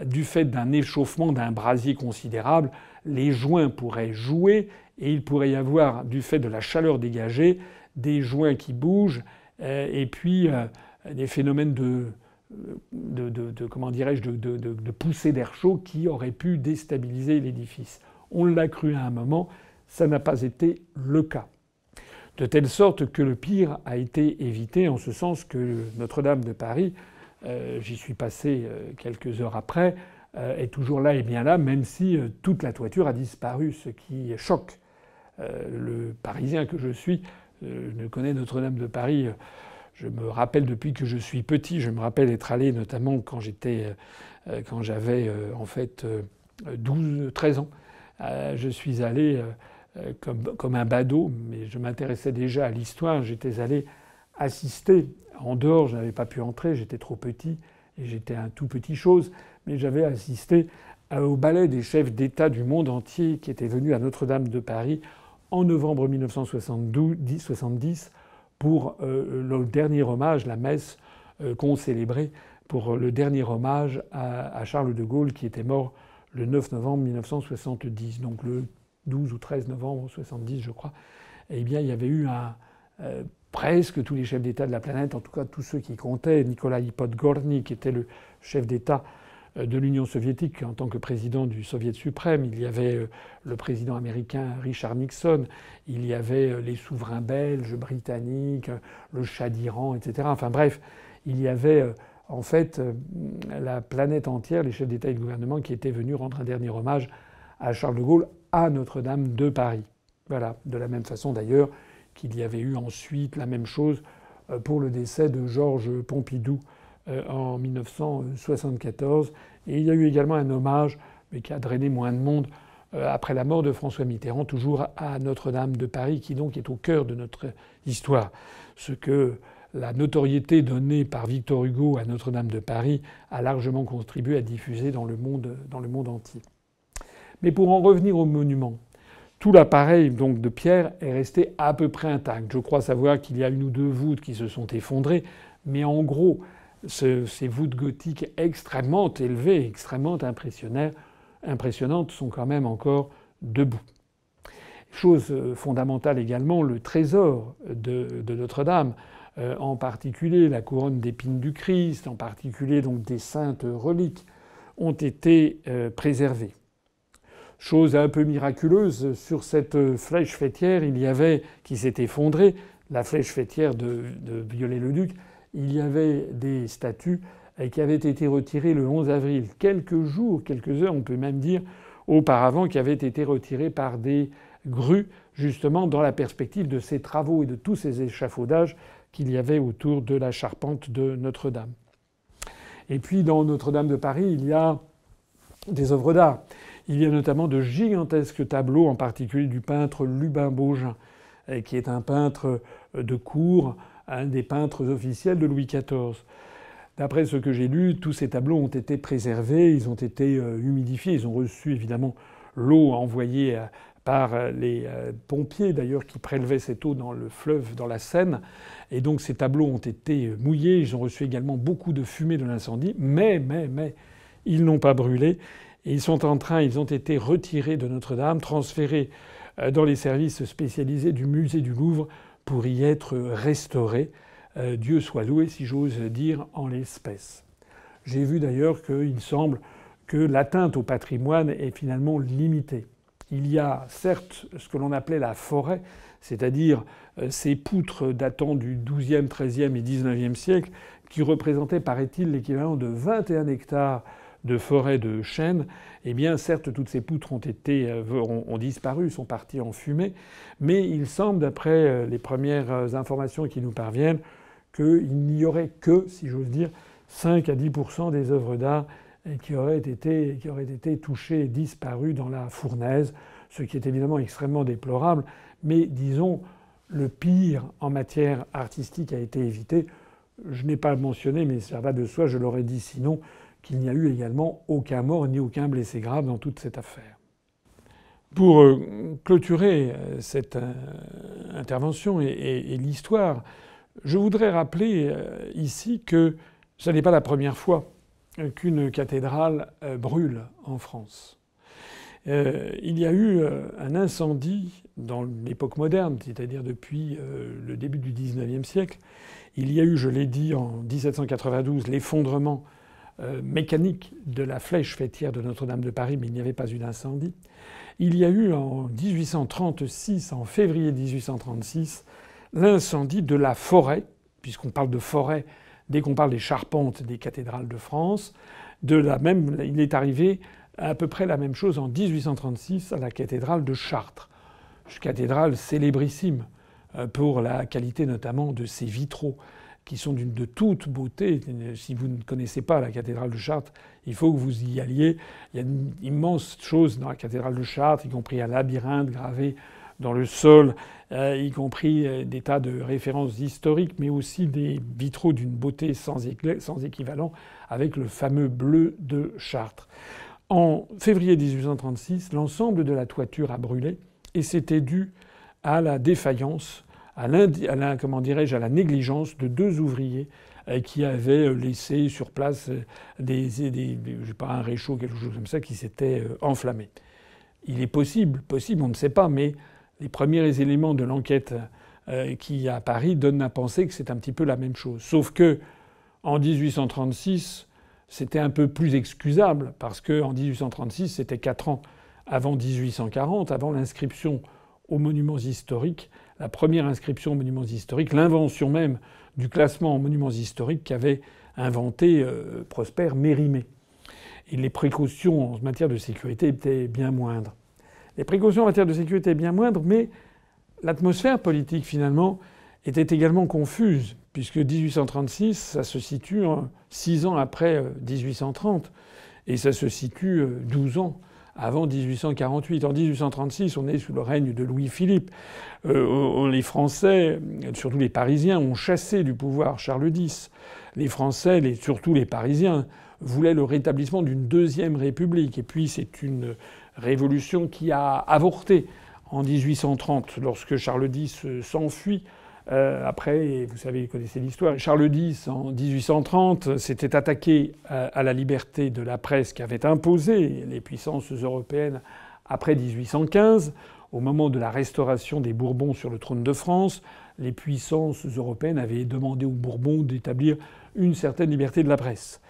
du fait d'un échauffement d'un brasier considérable, les joints pourraient jouer et il pourrait y avoir, du fait de la chaleur dégagée, des joints qui bougent euh, et puis euh, des phénomènes de, de, comment dirais-je, de, poussée d'air chaud qui aurait pu déstabiliser l'édifice. On l'a cru à un moment, ça n'a pas été le cas. De telle sorte que le pire a été évité, en ce sens que Notre-Dame de Paris, euh, j'y suis passé euh, quelques heures après, euh, est toujours là et bien là, même si toute la toiture a disparu, ce qui choque. le Parisien que je suis ne connaît Notre-Dame de Paris je me rappelle depuis que je suis petit, je me rappelle être allé notamment quand j'étais, quand j'avais en fait 12, euh, 13 ans. Je suis allé comme, comme un badaud, mais je m'intéressais déjà à l'histoire. J'étais allé assister. En dehors, je n'avais pas pu entrer, j'étais trop petit et j'étais un tout petit chose, mais j'avais assisté au ballet des chefs d'État du monde entier qui étaient venus à Notre-Dame de Paris en novembre 1970 pour euh, le dernier hommage, la messe euh, qu'on célébrait pour le dernier hommage à, Charles de Gaulle qui était mort le 9 novembre 1970, donc le 12 ou 13 novembre 1970 je crois. Eh bien, il y avait eu un, euh, presque tous les chefs d'État de la planète, en tout cas tous ceux qui comptaient, Nicolas Podgorny qui était le chef d'État euh, de l'Union soviétique en tant que président du Soviet suprême. Il y avait euh, le président américain Richard Nixon, il y avait les souverains belges, britanniques, le Shah d'Iran, etc. Enfin bref, il y avait en fait la planète entière, les chefs d'État et de gouvernement qui étaient venus rendre un dernier hommage à Charles de Gaulle à Notre-Dame de Paris. Voilà, de la même façon d'ailleurs qu'il y avait eu ensuite la même chose pour le décès de Georges Pompidou euh, en 1974. Et il y a eu également un hommage, mais qui a drainé moins de monde, euh, après la mort de François Mitterrand, toujours à Notre-Dame de Paris, qui donc est au cœur de notre histoire. Ce que la notoriété donnée par Victor Hugo à Notre-Dame de Paris a largement contribué à diffuser dans le monde, dans le monde entier. Mais pour en revenir au monument, tout l'appareil donc de pierre est resté à peu près intact. Je crois savoir qu'il y a une ou deux voûtes qui se sont effondrées, mais en gros, ces voûtes gothiques extrêmement élevées, extrêmement impressionnantes, sont quand même encore debout. Chose euh, fondamentale également, le trésor de, Notre-Dame, euh, en particulier la couronne d'épines du Christ, en particulier donc des saintes reliques, ont été euh, préservées. Chose un peu miraculeuse, sur cette flèche fêtière, il y avait, qui s'est effondrée, la flèche fêtière de, de Viollet-le-Duc, il y avait des statues qui avaient été retirées le 11 avril, quelques jours, quelques heures, on peut même dire, auparavant, qui avaient été retirées par des grues, justement dans la perspective de ces travaux et de tous ces échafaudages qu'il y avait autour de la charpente de Notre-Dame. Et puis dans Notre-Dame de Paris, il y a des œuvres d'art. Il y a notamment de gigantesques tableaux, en particulier du peintre Lubin Baugin, qui est un peintre de cour, un des peintres officiels de Louis XIV. D'après ce que j'ai lu, tous ces tableaux ont été préservés, ils ont été euh, humidifiés, ils ont reçu évidemment l'eau envoyée euh, par euh, les pompiers d'ailleurs qui prélevaient cette eau dans le fleuve, dans la Seine. Et donc ces tableaux ont été mouillés, ils ont reçu également beaucoup de fumée de l'incendie, mais, mais, mais, ils n'ont pas brûlé. Ils sont en train, ils ont été retirés de Notre-Dame, transférés dans les services spécialisés du musée du Louvre pour y être restaurés. Dieu soit loué, si j'ose dire, en l'espèce. J'ai vu d'ailleurs qu'il semble que l'atteinte au patrimoine est finalement limitée. Il y a certes ce que l'on appelait la forêt, c'est-à-dire euh, ces poutres datant du XIIe, XIIIe et XIXe siècle, qui représentaient, paraît-il, l'équivalent de 21 hectares de forêt de chênes. Eh bien, certes, toutes ces poutres ont, été, euh, disparu, sont parties en fumée, mais il semble, d'après euh, les premières informations qui nous parviennent, qu'il n'y aurait que, si j'ose dire, 5 à 10% des œuvres d'art qui auraient été, qui auraient été touchées et disparues dans la fournaise, ce qui est évidemment extrêmement déplorable. Mais disons, le pire en matière artistique a été évité. Je n'ai pas mentionné, mais ça va de soi, je l'aurais dit sinon, qu'il n'y a eu également aucun mort ni aucun blessé grave dans toute cette affaire. Pour euh, clôturer euh, cette euh, intervention et l'histoire, je voudrais rappeler ici que ce n'est pas la première fois qu'une cathédrale brûle en France. Il y a eu un incendie dans l'époque moderne, c'est-à-dire depuis le début du XIXe siècle. Il y a eu, je l'ai dit, en 1792, l'effondrement mécanique de la flèche fêtière de Notre-Dame de Paris, mais il n'y avait pas eu d'incendie. Il y a eu en 1836, en février 1836, l'incendie de la forêt, puisqu'on parle de forêt dès qu'on parle des charpentes des cathédrales de France. De la même, il est arrivé à peu près la même chose en 1836 à la cathédrale de Chartres. Cathédrale célébrissime euh, pour la qualité notamment de ses vitraux qui sont de toute beauté. Si vous ne connaissez pas la cathédrale de Chartres, il faut que vous y alliez. Il y a une immense chose dans la cathédrale de Chartres, y compris un labyrinthe gravé dans le sol, euh, y compris euh, des tas de références historiques, mais aussi des vitraux d'une beauté sans, sans équivalent, avec le fameux bleu de Chartres. En février 1836, l'ensemble de la toiture a brûlé, et c'était dû à la défaillance, à, la, comment dirais-je, à la négligence de deux ouvriers euh, qui avaient laissé sur place des, des, un réchaud, quelque chose comme ça, qui s'était enflammé. Il est possible, possible, on ne sait pas, mais les premiers éléments de l'enquête euh, qui à Paris donnent à penser que c'est un petit peu la même chose. Sauf que en 1836, c'était un peu plus excusable parce que en 1836, c'était quatre ans avant 1840, avant l'inscription aux monuments historiques, la première inscription aux monuments historiques, l'invention même du classement en monuments historiques qu'avait inventé euh, Prosper Mérimée. Et les précautions en matière de sécurité étaient bien moindres. Les précautions en matière de sécurité étaient bien moindres, mais l'atmosphère politique, finalement, était également confuse, puisque 1836, ça se situe six ans après 1830, euh, et ça se situe 12 euh, ans avant 1848. En 1836, on est sous le règne de Louis-Philippe. Euh, les Français, surtout les Parisiens, ont chassé du pouvoir Charles X. Les Français, surtout les Parisiens, voulaient le rétablissement d'une deuxième république. Et puis c'est une révolution qui a avorté en 1830 lorsque Charles X s'enfuit. Euh, après, vous savez, vous connaissez l'histoire. Charles X, en 1830, s'était attaqué à, la liberté de la presse qu'avaient imposée les puissances européennes après 1815. Au moment de la restauration des Bourbons sur le trône de France, les puissances européennes avaient demandé aux Bourbons d'établir une certaine liberté de la presse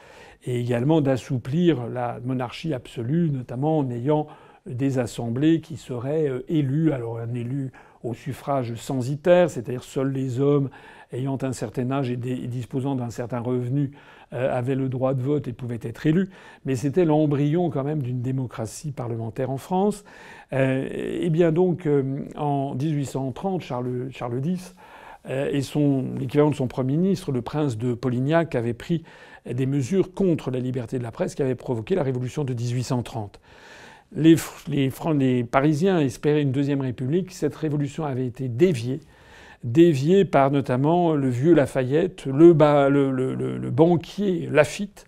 et également d'assouplir la monarchie absolue, notamment en ayant des assemblées qui seraient euh, élues. Alors un élu au suffrage censitaire, c'est-à-dire seuls les hommes ayant un certain âge et, disposant d'un certain revenu euh, avaient le droit de vote et pouvaient être élus. Mais c'était l'embryon quand même d'une démocratie parlementaire en France. Euh, et bien donc en 1830, Charles, X et l'équivalent de son premier ministre, le prince de Polignac, avait pris des mesures contre la liberté de la presse qui avaient provoqué la révolution de 1830 les, les, Parisiens espéraient une deuxième république. Cette révolution avait été déviée, déviée par notamment le vieux Lafayette, le, le banquier Lafitte,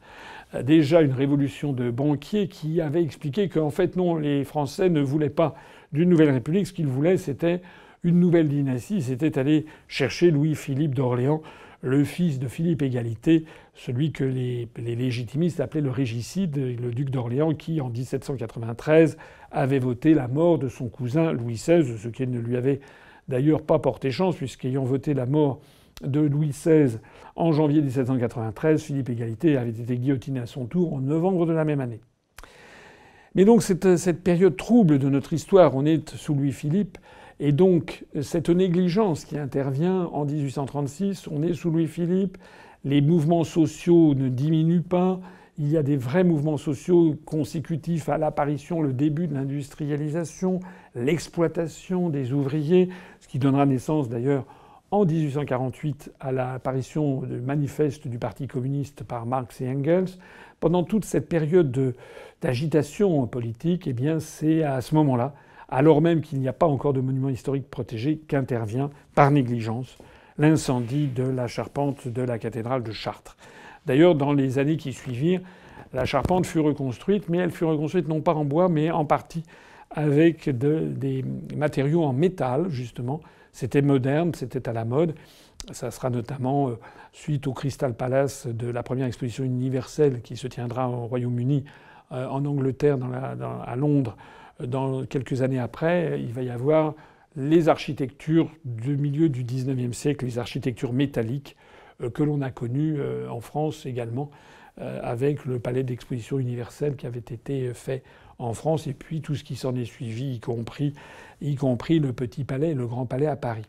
déjà une révolution de banquiers qui avait expliqué qu'en fait non, les Français ne voulaient pas d'une nouvelle république. Ce qu'ils voulaient, c'était une nouvelle dynastie. C'était aller chercher Louis-Philippe d'Orléans le fils de Philippe Égalité, celui que les, légitimistes appelaient le régicide, le duc d'Orléans, qui en 1793 avait voté la mort de son cousin Louis XVI, ce qui ne lui avait d'ailleurs pas porté chance, puisqu'ayant voté la mort de Louis XVI en janvier 1793, Philippe Égalité avait été guillotiné à son tour en novembre de la même année. Mais donc cette, période trouble de notre histoire, on est sous Louis-Philippe, et donc, cette négligence qui intervient en 1836, on est sous Louis-Philippe, les mouvements sociaux ne diminuent pas, il y a des vrais mouvements sociaux consécutifs à l'apparition, le début de l'industrialisation, l'exploitation des ouvriers, ce qui donnera naissance d'ailleurs en 1848 à l'apparition du manifeste du Parti communiste par Marx et Engels. Pendant toute cette période d'agitation politique, eh bien, c'est à ce moment-là alors même qu'il n'y a pas encore de monument historique protégé, qu'intervient par négligence l'incendie de la charpente de la cathédrale de Chartres. D'ailleurs, dans les années qui suivirent, la charpente fut reconstruite, mais elle fut reconstruite non pas en bois, mais en partie avec des matériaux en métal, justement. C'était moderne, c'était à la mode. Ça sera notamment euh, suite au Crystal Palace de la première exposition universelle qui se tiendra au Royaume-Uni, euh, en Angleterre, à Londres, dans quelques années après, il va y avoir les architectures du milieu du XIXe siècle, les architectures métalliques euh, que l'on a connues euh, en France également, euh, avec le palais d'exposition universelle qui avait été fait en France, et puis tout ce qui s'en est suivi, y compris, y compris le petit palais, le grand palais à Paris.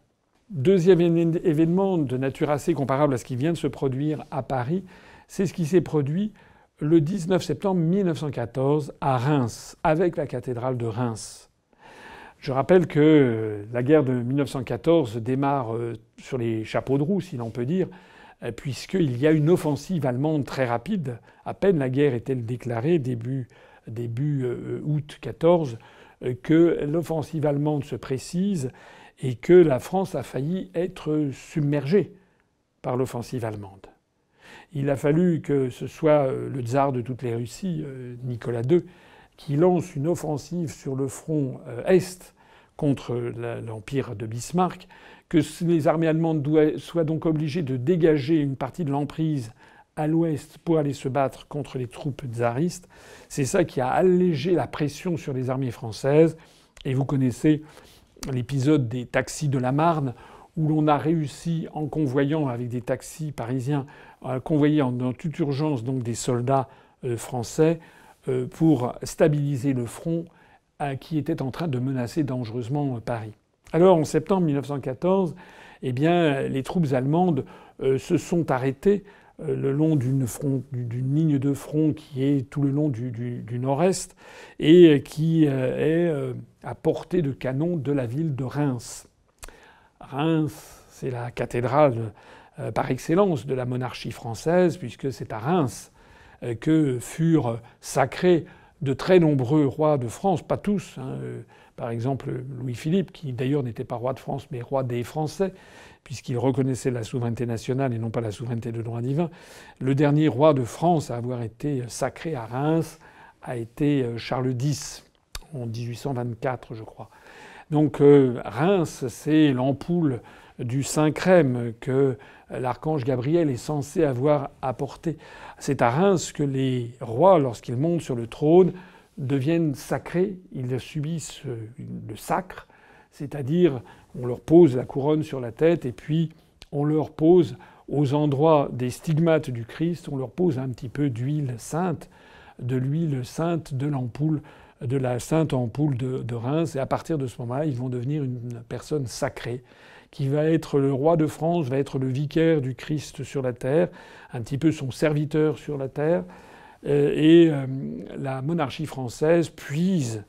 Deuxième événement de nature assez comparable à ce qui vient de se produire à Paris, c'est ce qui s'est produit le 19 septembre 1914 à Reims, avec la cathédrale de Reims. Je rappelle que la guerre de 1914 démarre euh, sur les chapeaux de roue, si l'on peut dire, euh, puisqu'il y a une offensive allemande très rapide. À peine la guerre est-elle déclarée, début, euh, août 14, que l'offensive allemande se précise et que la France a failli être submergée par l'offensive allemande. Il a fallu que ce soit euh, le tsar de toutes les Russies, euh, Nicolas II, qui lance une offensive sur le front euh, est contre l'empire de Bismarck, que les armées allemandes soient donc obligées de dégager une partie de l'emprise à l'ouest pour aller se battre contre les troupes tsaristes. C'est ça qui a allégé la pression sur les armées françaises. Et vous connaissez l'épisode des taxis de la Marne, où l'on a réussi, en convoyant avec des taxis parisiens, à convoyer en, toute urgence donc des soldats euh, français euh, pour stabiliser le front euh, qui était en train de menacer dangereusement Paris. Alors en septembre 1914, eh bien, les troupes allemandes se sont arrêtées le long d'une, ligne de front qui est tout le long du, du nord-est et qui est à portée de canon de la ville de Reims. Reims, c'est la cathédrale euh, par excellence de la monarchie française, puisque c'est à Reims euh, que furent sacrés de très nombreux rois de France, pas tous. Hein, euh, par exemple, Louis-Philippe, qui d'ailleurs n'était pas roi de France, mais roi des Français, puisqu'il reconnaissait la souveraineté nationale et non pas la souveraineté de droit divin. Le dernier roi de France à avoir été sacré à Reims a été Charles X, en 1824, je crois. Donc Reims, c'est l'ampoule du Saint-Crème que l'archange Gabriel est censé avoir apporté. C'est à Reims que les rois, lorsqu'ils montent sur le trône, deviennent sacrés, ils subissent le sacre, c'est-à-dire on leur pose la couronne sur la tête et puis on leur pose aux endroits des stigmates du Christ, on leur pose un petit peu d'huile sainte, de l'huile sainte de l'ampoule de la Sainte Ampoule de, Reims. Et à partir de ce moment-là, ils vont devenir une personne sacrée qui va être le roi de France, va être le vicaire du Christ sur la terre, un petit peu son serviteur sur la terre. Euh, et euh, la monarchie française puise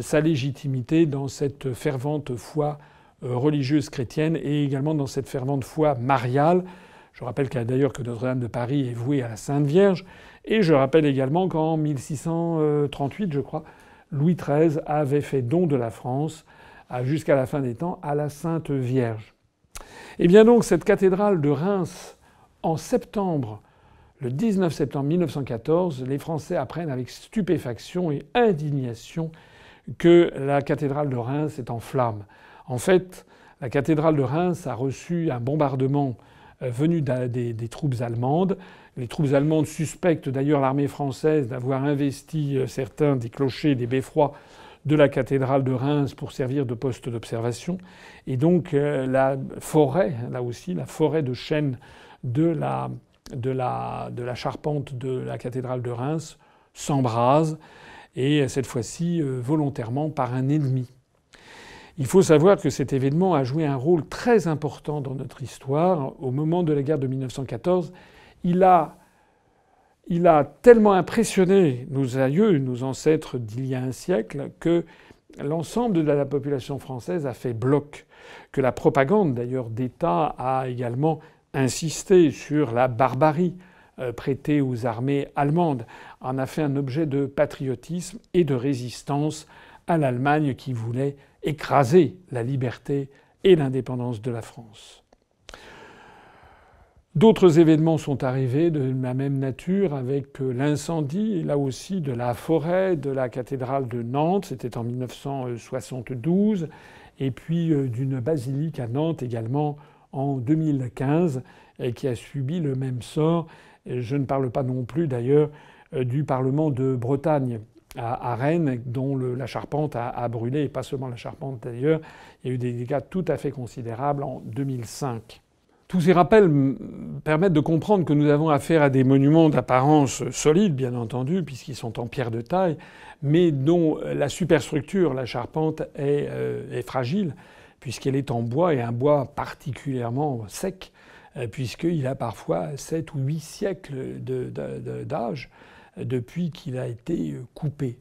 sa légitimité dans cette fervente foi euh, religieuse chrétienne et également dans cette fervente foi mariale. Je rappelle d'ailleurs que Notre-Dame de Paris est vouée à la Sainte Vierge. Et je rappelle également qu'en 1638, je crois, Louis XIII avait fait don de la France jusqu'à la fin des temps à la Sainte Vierge. Et eh bien donc cette cathédrale de Reims, en septembre, le 19 septembre 1914, les Français apprennent avec stupéfaction et indignation que la cathédrale de Reims est en flammes. En fait, la cathédrale de Reims a reçu un bombardement euh, venu des, des, troupes allemandes. Les troupes allemandes suspectent d'ailleurs l'armée française d'avoir investi euh, certains des clochers des beffrois de la cathédrale de Reims pour servir de poste d'observation. Et donc euh, la forêt, là aussi, la forêt de chênes de la, de, la, de la charpente de la cathédrale de Reims s'embrase, et cette fois-ci euh, volontairement par un ennemi. Il faut savoir que cet événement a joué un rôle très important dans notre histoire. Au moment de la guerre de 1914, il a il a tellement impressionné nos aïeux, nos ancêtres d'il y a un siècle, que l'ensemble de la population française a fait bloc, que la propagande d'ailleurs d'État a également insisté sur la barbarie euh, prêtée aux armées allemandes, en a fait un objet de patriotisme et de résistance à l'Allemagne qui voulait écraser la liberté et l'indépendance de la France. D'autres événements sont arrivés de la même nature avec euh, l'incendie, là aussi, de la forêt de la cathédrale de Nantes, c'était en 1972, et puis euh, d'une basilique à Nantes également en 2015, qui a subi le même sort. Je ne parle pas non plus d'ailleurs euh, du Parlement de Bretagne à, Rennes, dont la charpente a, a, brûlé, et pas seulement la charpente d'ailleurs. Il y a eu des dégâts tout à fait considérables en 2005. Tous ces rappels permettent de comprendre que nous avons affaire à des monuments d'apparence solide, bien entendu, puisqu'ils sont en pierre de taille, mais dont la superstructure, la charpente, est, euh, fragile, puisqu'elle est en bois et un bois particulièrement sec, euh, puisqu'il a parfois 7 ou 8 siècles d'âge depuis qu'il a été coupé.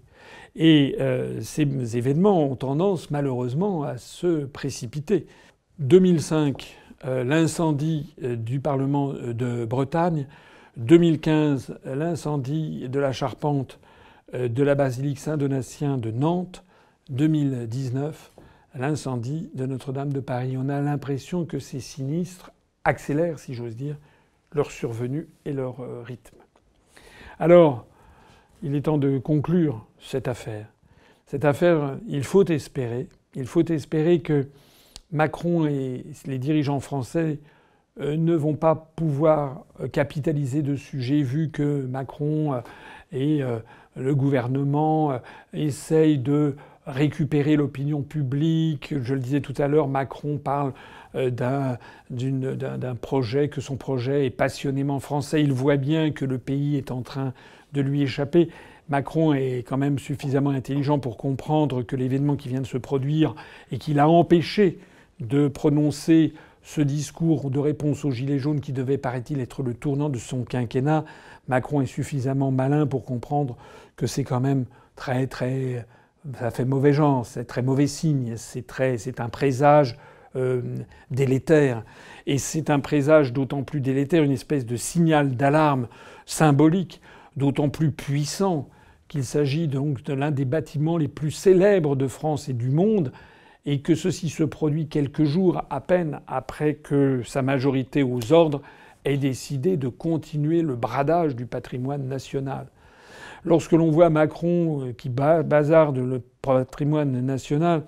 Et euh, ces événements ont tendance malheureusement à se précipiter. 2005, euh, l'incendie euh, du Parlement euh, de Bretagne, 2015 l'incendie de la charpente de la basilique Saint-Donatien de Nantes, 2019 l'incendie de Notre-Dame de Paris. On a l'impression que ces sinistres accélèrent, si j'ose dire, leur survenue et leur rythme. Alors, il est temps de conclure cette affaire. Cette affaire, il faut espérer, il faut espérer que Macron et les dirigeants français euh, ne vont pas pouvoir euh, capitaliser dessus. J'ai vu que Macron euh, et le gouvernement essayent de récupérer l'opinion publique. Je le disais tout à l'heure, Macron parle d'un projet, que son projet est passionnément français. Il voit bien que le pays est en train de lui échapper. Macron est quand même suffisamment intelligent pour comprendre que l'événement qui vient de se produire et qu'il a empêché de prononcer ce discours de réponse aux Gilets jaunes qui devait, paraît-il, être le tournant de son quinquennat, Macron est suffisamment malin pour comprendre que c'est quand même très, très. Ça fait mauvais genre, c'est très mauvais signe, c'est, très, un présage euh, délétère. Et c'est un présage d'autant plus délétère, une espèce de signal d'alarme symbolique, d'autant plus puissant qu'il s'agit donc de l'un des bâtiments les plus célèbres de France et du monde, et que ceci se produit quelques jours à peine après que sa majorité aux ordres ait décidé de continuer le bradage du patrimoine national. Lorsque l'on voit Macron euh, qui bazarde le patrimoine national,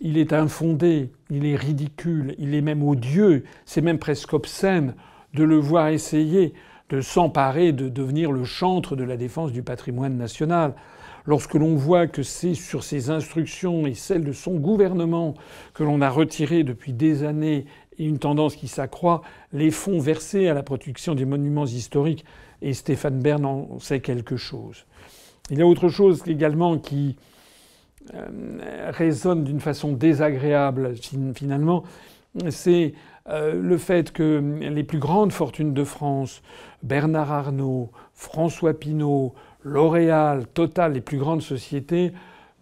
il est infondé, il est ridicule, il est même odieux, c'est même presque obscène de le voir essayer de s'emparer de devenir le chantre de la défense du patrimoine national lorsque l'on voit que c'est sur ses instructions et celles de son gouvernement que l'on a retiré depuis des années et une tendance qui s'accroît les fonds versés à la protection des monuments historiques, et Stéphane Bern en sait quelque chose. Il y a autre chose également qui résonne d'une façon désagréable finalement, c'est le fait que les plus grandes fortunes de France, Bernard Arnault, François Pinault, L'Oréal, Total, les plus grandes sociétés,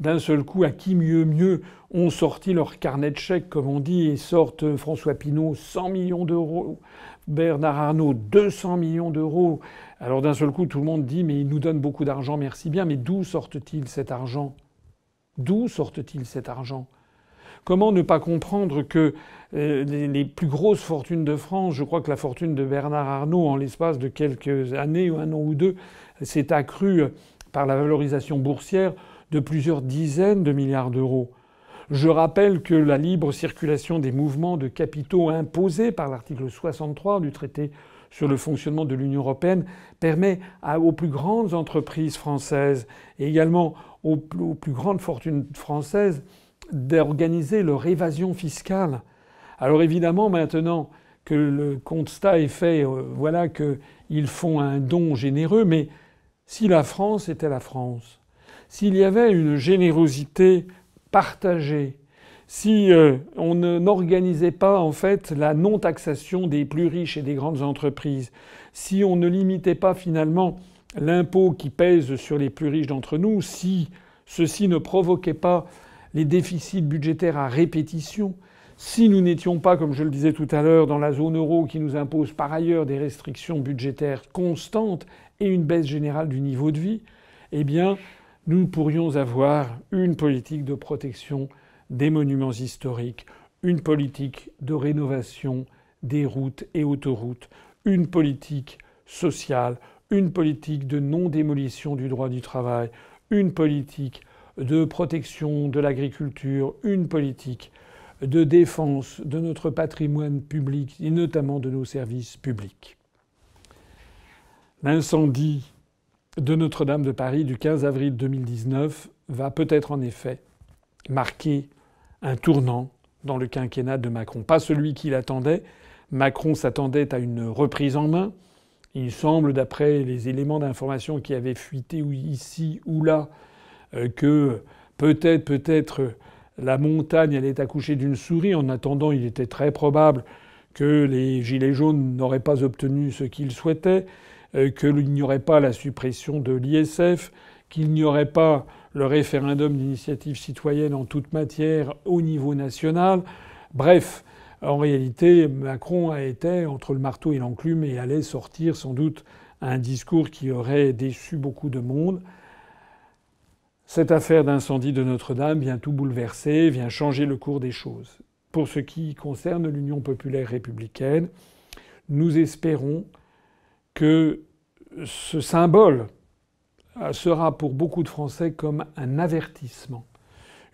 d'un seul coup, à qui mieux mieux, ont sorti leur carnet de chèques, comme on dit, et sortent François Pinault 100 millions d'euros, Bernard Arnault 200 millions d'euros. Alors d'un seul coup, tout le monde dit mais ils nous donnent beaucoup d'argent, merci bien, mais d'où sortent-ils cet argent? D'où sortent-ils cet argent? Comment ne pas comprendre que euh, les, plus grosses fortunes de France, je crois que la fortune de Bernard Arnault, en l'espace de quelques années, ou un an ou deux, s'est accrue par la valorisation boursière de plusieurs dizaines de milliards d'euros. Je rappelle que la libre circulation des mouvements de capitaux imposés par l'article 63 du traité sur le fonctionnement de l'Union européenne permet aux plus grandes entreprises françaises et également aux plus grandes fortunes françaises d'organiser leur évasion fiscale. Alors évidemment, maintenant que le constat est fait, euh, voilà qu'ils font un don généreux, mais si la France était la France, s'il y avait une générosité partagée, si euh, on n'organisait pas en fait la non-taxation des plus riches et des grandes entreprises, si on ne limitait pas finalement l'impôt qui pèse sur les plus riches d'entre nous, si ceci ne provoquait pas les déficits budgétaires à répétition, si nous n'étions pas, comme je le disais tout à l'heure, dans la zone euro qui nous impose par ailleurs des restrictions budgétaires constantes et une baisse générale du niveau de vie, eh nous pourrions avoir une politique de protection des monuments historiques, une politique de rénovation des routes et autoroutes, une politique sociale, une politique de non-démolition du droit du travail, une politique de protection de l'agriculture, une politique de défense de notre patrimoine public et notamment de nos services publics. L'incendie de Notre-Dame de Paris du 15 avril 2019 va peut-être en effet marquer un tournant dans le quinquennat de Macron. Pas celui qu'il attendait. Macron s'attendait à une reprise en main. Il semble, d'après les éléments d'information qui avaient fuité ici ou là, euh, que peut-être, peut-être la montagne allait accoucher d'une souris. En attendant, il était très probable que les Gilets jaunes n'auraient pas obtenu ce qu'ils souhaitaient, qu'il n'y aurait pas la suppression de l'ISF, qu'il n'y aurait pas le référendum d'initiative citoyenne en toute matière au niveau national. Bref, en réalité, Macron a été entre le marteau et l'enclume et allait sortir sans doute un discours qui aurait déçu beaucoup de monde. Cette affaire d'incendie de Notre-Dame vient tout bouleverser, vient changer le cours des choses. Pour ce qui concerne l'Union populaire républicaine, nous espérons que ce symbole sera pour beaucoup de Français comme un avertissement,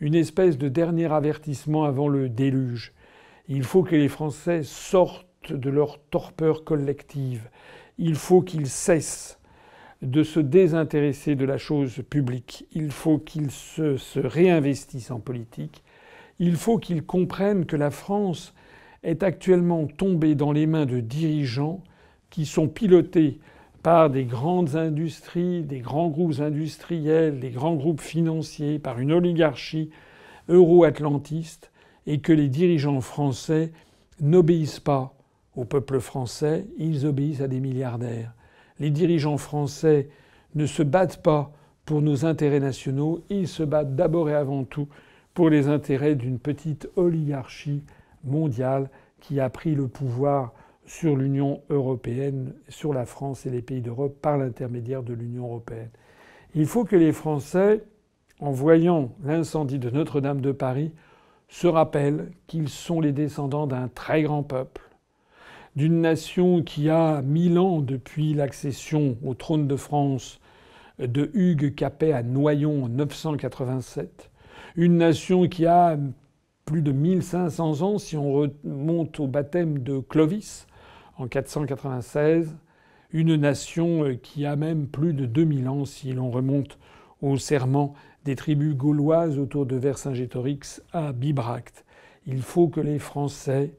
une espèce de dernier avertissement avant le déluge. Il faut que les Français sortent de leur torpeur collective. Il faut qu'ils cessent de se désintéresser de la chose publique. Il faut qu'ils se, se, réinvestissent en politique. Il faut qu'ils comprennent que la France est actuellement tombée dans les mains de dirigeants qui sont pilotés par des grandes industries, des grands groupes industriels, des grands groupes financiers, par une oligarchie euro-atlantiste, et que les dirigeants français n'obéissent pas au peuple français, ils obéissent à des milliardaires. Les dirigeants français ne se battent pas pour nos intérêts nationaux, ils se battent d'abord et avant tout pour les intérêts d'une petite oligarchie mondiale qui a pris le pouvoir sur l'Union européenne, sur la France et les pays d'Europe par l'intermédiaire de l'Union européenne. Il faut que les Français, en voyant l'incendie de Notre-Dame de Paris, se rappellent qu'ils sont les descendants d'un très grand peuple, d'une nation qui a mille ans depuis l'accession au trône de France de Hugues Capet à Noyon en 987, une nation qui a plus de 1500 ans si on remonte au baptême de Clovis en 496, une nation qui a même plus de 2000 ans si l'on remonte au serment des tribus gauloises autour de Vercingétorix à Bibracte. Il faut que les Français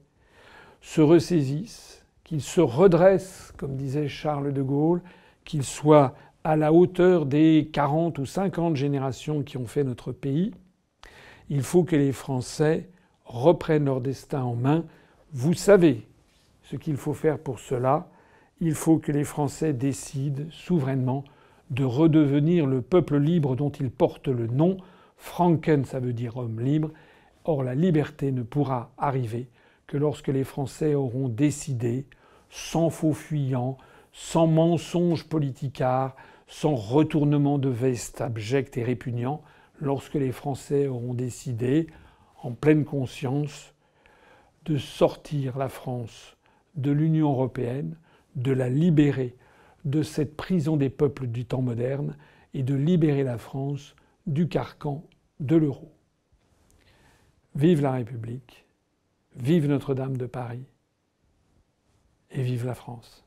se ressaisissent, qu'ils se redressent, comme disait Charles de Gaulle, qu'ils soient à la hauteur des 40 ou 50 générations qui ont fait notre pays, Il faut que les Français reprennent leur destin en main. Vous savez ce qu'il faut faire pour cela. Il faut que les Français décident souverainement de redevenir le peuple libre dont ils portent le nom. Franken, ça veut dire homme libre. Or, la liberté ne pourra arriver que lorsque les Français auront décidé, sans faux fuyants, sans mensonges politicards, sans retournement de veste abject et répugnant, lorsque les Français auront décidé, en pleine conscience, de sortir la France de l'Union européenne, de la libérer de cette prison des peuples du temps moderne et de libérer la France du carcan de l'euro. Vive la République, vive Notre-Dame de Paris et vive la France.